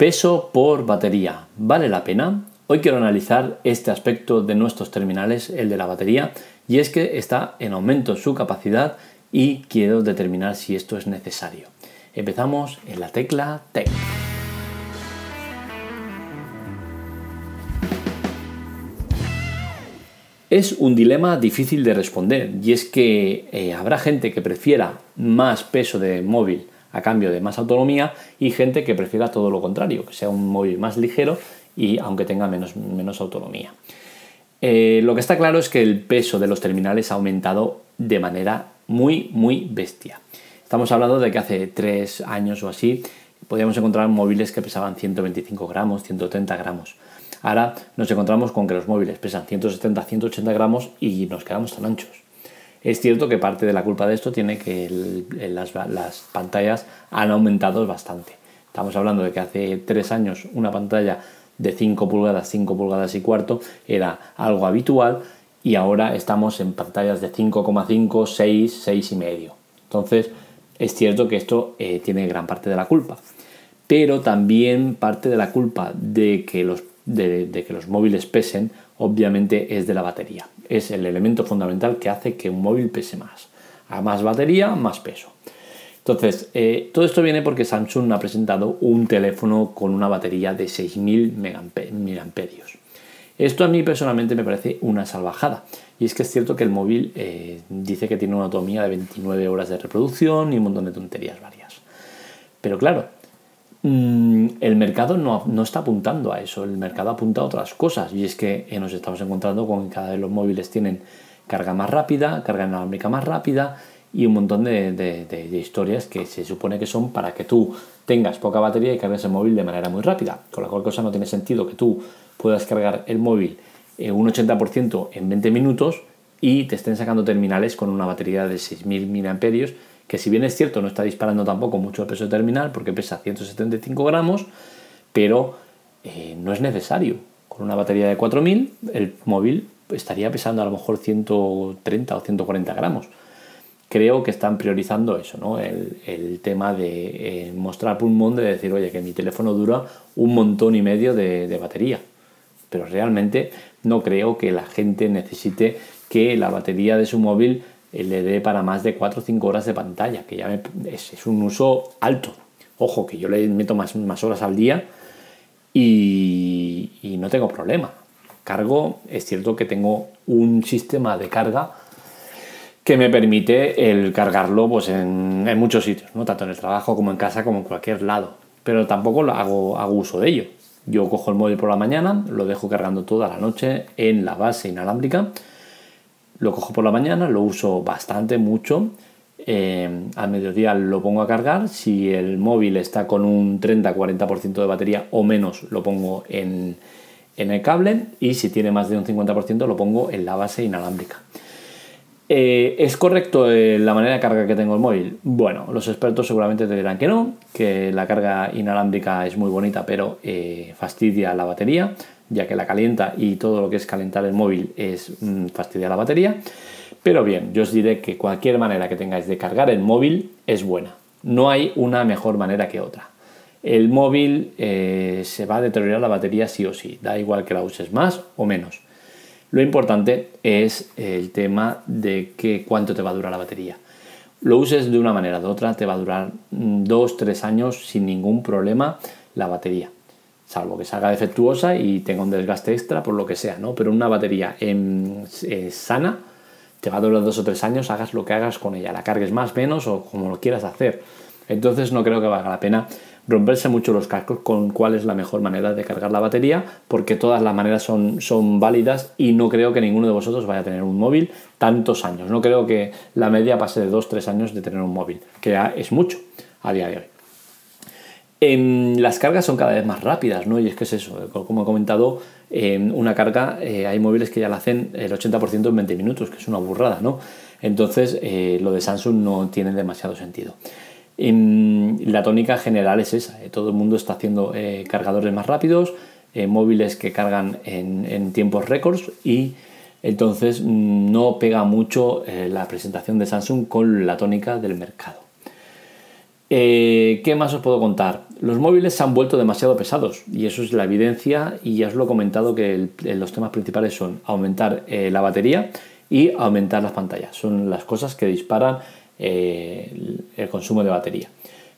Peso por batería. ¿Vale la pena? Hoy quiero analizar este aspecto de nuestros terminales, el de la batería, y es que está en aumento su capacidad y quiero determinar si esto es necesario. Empezamos en la tecla Tech. Es un dilema difícil de responder y es que eh, habrá gente que prefiera más peso de móvil a cambio de más autonomía y gente que prefiera todo lo contrario, que sea un móvil más ligero y aunque tenga menos, menos autonomía. Eh, lo que está claro es que el peso de los terminales ha aumentado de manera muy, muy bestia. Estamos hablando de que hace tres años o así podíamos encontrar móviles que pesaban 125 gramos, 130 gramos. Ahora nos encontramos con que los móviles pesan 170, 180 gramos y nos quedamos tan anchos. Es cierto que parte de la culpa de esto tiene que las, pantallas han aumentado bastante. Estamos hablando de que hace tres años una pantalla de 5 pulgadas, 5 pulgadas y cuarto era algo habitual y ahora estamos en pantallas de 5,5, 6, 6 y medio. Entonces es cierto que esto eh, tiene gran parte de la culpa, pero también parte de la culpa de que los, de que los móviles pesen obviamente es de la batería es el elemento fundamental que hace que un móvil pese más. A más batería, más peso. Entonces, eh, todo esto viene porque Samsung ha presentado un teléfono con una batería de 6.000 mAh. Esto a mí personalmente me parece una salvajada. Y es que es cierto que el móvil eh, dice que tiene una autonomía de 29 horas de reproducción y un montón de tonterías varias. Pero claro, el mercado no, está apuntando a eso, el mercado apunta a otras cosas y es que eh, nos estamos encontrando con que cada vez los móviles tienen carga más rápida, carga inalámbrica más rápida y un montón de, historias que se supone que son para que tú tengas poca batería y cargues el móvil de manera muy rápida, con la cual cosa no tiene sentido que tú puedas cargar el móvil eh, un 80% en 20 minutos y te estén sacando terminales con una batería de 6.000 mAh que si bien es cierto no está disparando tampoco mucho el peso terminal porque pesa 175 gramos, pero eh, no es necesario. Con una batería de 4000 el móvil estaría pesando a lo mejor 130 o 140 gramos. Creo que están priorizando eso, ¿no? el, tema de eh, mostrar pulmón, de decir, oye, que mi teléfono dura un montón y medio de, de batería. Pero realmente no creo que la gente necesite que la batería de su móvil le dé para más de 4 o 5 horas de pantalla, que ya es, un uso alto. Ojo, que yo le meto más, más horas al día y, no tengo problema. Cargo, es cierto que tengo un sistema de carga que me permite el cargarlo pues, en, muchos sitios, ¿no? tanto en el trabajo como en casa como en cualquier lado. Pero tampoco hago, hago uso de ello. Yo cojo el móvil por la mañana, lo dejo cargando toda la noche en la base inalámbrica lo cojo por la mañana, lo uso bastante, mucho. Eh, al mediodía lo pongo a cargar. Si el móvil está con un 30-40% de batería o menos, lo pongo en, el cable. Y si tiene más de un 50%, lo pongo en la base inalámbrica. Eh, ¿Es correcto eh, la manera de carga que tengo el móvil? Bueno, los expertos seguramente te dirán que no, que la carga inalámbrica es muy bonita, pero fastidia la batería ya que la calienta y todo lo que es calentar el móvil es mm, fastidiar la batería. Pero bien, yo os diré que cualquier manera que tengáis de cargar el móvil es buena. No hay una mejor manera que otra. El móvil eh, se va a deteriorar la batería sí o sí, da igual que la uses más o menos. Lo importante es el tema de que cuánto te va a durar la batería. Lo uses de una manera o de otra, te va a durar 2-3 mm, años sin ningún problema la batería salvo que salga defectuosa y tenga un desgaste extra por lo que sea, ¿no? Pero una batería en, eh, sana te va a durar dos o tres años, hagas lo que hagas con ella, la cargues más, menos o como lo quieras hacer. Entonces no creo que valga la pena romperse mucho los cascos con cuál es la mejor manera de cargar la batería, porque todas las maneras son, son válidas y no creo que ninguno de vosotros vaya a tener un móvil tantos años. No creo que la media pase de dos, tres años de tener un móvil, que ya es mucho a día de hoy las cargas son cada vez más rápidas, ¿no? Y es que es eso, como he comentado, en una carga eh, hay móviles que ya la hacen el 80% en 20 minutos, que es una burrada, ¿no? Entonces, eh, lo de Samsung no tiene demasiado sentido. la tónica general es esa, eh, todo el mundo está haciendo cargadores más rápidos, móviles que cargan en, tiempos récords y entonces no pega mucho la presentación de Samsung con la tónica del mercado. ¿Qué más os puedo contar? Los móviles se han vuelto demasiado pesados y eso es la evidencia y ya os lo he comentado que los temas principales son aumentar eh, la batería y aumentar las pantallas. Son las cosas que disparan eh, el consumo de batería.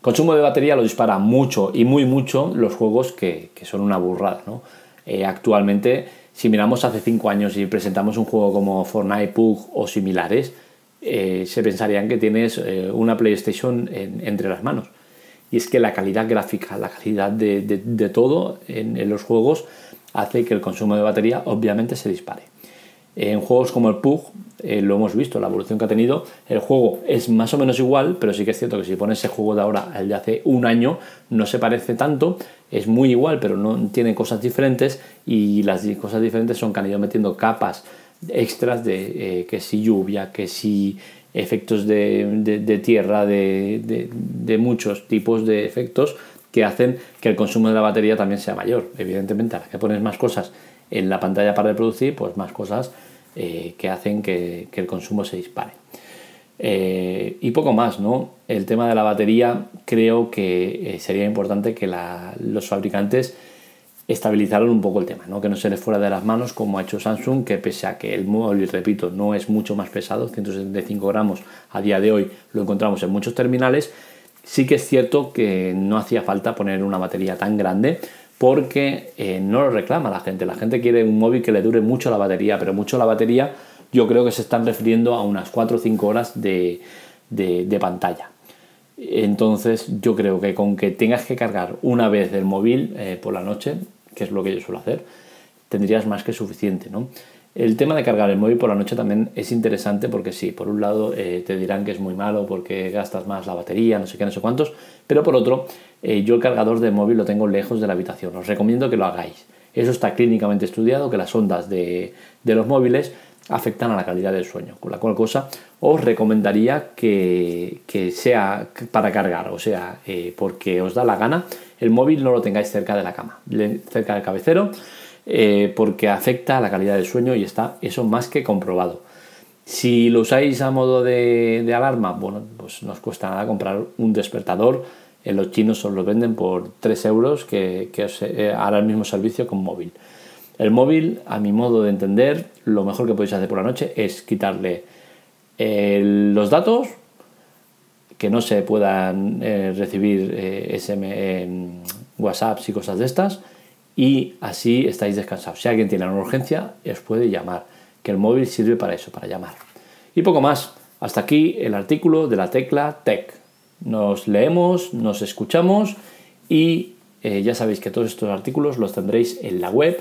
Consumo de batería lo dispara mucho y muy mucho los juegos que, son una burrada. Eh, actualmente, si miramos hace 5 años y presentamos un juego como Fortnite, PUG o similares, se pensarían que tienes una PlayStation entre las manos y es que la calidad gráfica, la calidad de, todo en, los juegos hace que el consumo de batería obviamente se dispare. En juegos como el PUG, eh, lo hemos visto, la evolución que ha tenido, el juego es más o menos igual, pero sí que es cierto que si pones ese juego de ahora al de hace un año, no se parece tanto, es muy igual, pero no tiene cosas diferentes y las cosas diferentes son que han ido metiendo capas extras de eh, que si lluvia, que si efectos de, tierra, de, muchos tipos de efectos que hacen que el consumo de la batería también sea mayor. Evidentemente, a la que pones más cosas en la pantalla para reproducir, pues más cosas eh, que hacen que, el consumo se dispare. Eh, y poco más, ¿no? El tema de la batería creo que sería importante que los fabricantes estabilizaron un poco el tema, ¿no? que no se le fuera de las manos como ha hecho Samsung, que pese a que el móvil, repito, no es mucho más pesado, 175 gramos a día de hoy lo encontramos en muchos terminales, sí que es cierto que no hacía falta poner una batería tan grande porque eh, no lo reclama la gente. La gente quiere un móvil que le dure mucho la batería, pero mucho la batería yo creo que se están refiriendo a unas 4 o 5 horas de, pantalla. Entonces yo creo que con que tengas que cargar una vez el móvil eh, por la noche, que es lo que yo suelo hacer, tendrías más que suficiente. ¿no? El tema de cargar el móvil por la noche también es interesante porque sí, por un lado eh, te dirán que es muy malo porque gastas más la batería, no sé qué, no sé cuántos, pero por otro, eh, yo el cargador de móvil lo tengo lejos de la habitación. Os recomiendo que lo hagáis. Eso está clínicamente estudiado, que las ondas de, los móviles afectan a la calidad del sueño. Con la cual cosa os recomendaría que, sea para cargar, o sea, eh, porque os da la gana, el móvil no lo tengáis cerca de la cama, cerca del cabecero, eh, porque afecta a la calidad del sueño y está eso más que comprobado. Si lo usáis a modo de, alarma, bueno, pues no os cuesta nada comprar un despertador. En los chinos os lo venden por 3 euros que, os eh, hará el mismo servicio con móvil. El móvil, a mi modo de entender, lo mejor que podéis hacer por la noche es quitarle los datos, que no se puedan eh, recibir eh, SM, WhatsApps y cosas de estas y así estáis descansados. Si alguien tiene una urgencia, os puede llamar, que el móvil sirve para eso, para llamar. Y poco más. Hasta aquí el artículo de la tecla Tech. Nos leemos, nos escuchamos y eh, ya sabéis que todos estos artículos los tendréis en la web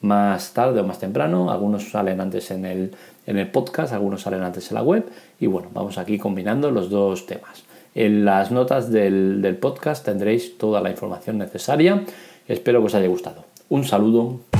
más tarde o más temprano. Algunos salen antes en el, en el podcast, algunos salen antes en la web. Y bueno, vamos aquí combinando los dos temas. En las notas del, del podcast tendréis toda la información necesaria. Espero que os haya gustado. Un saludo.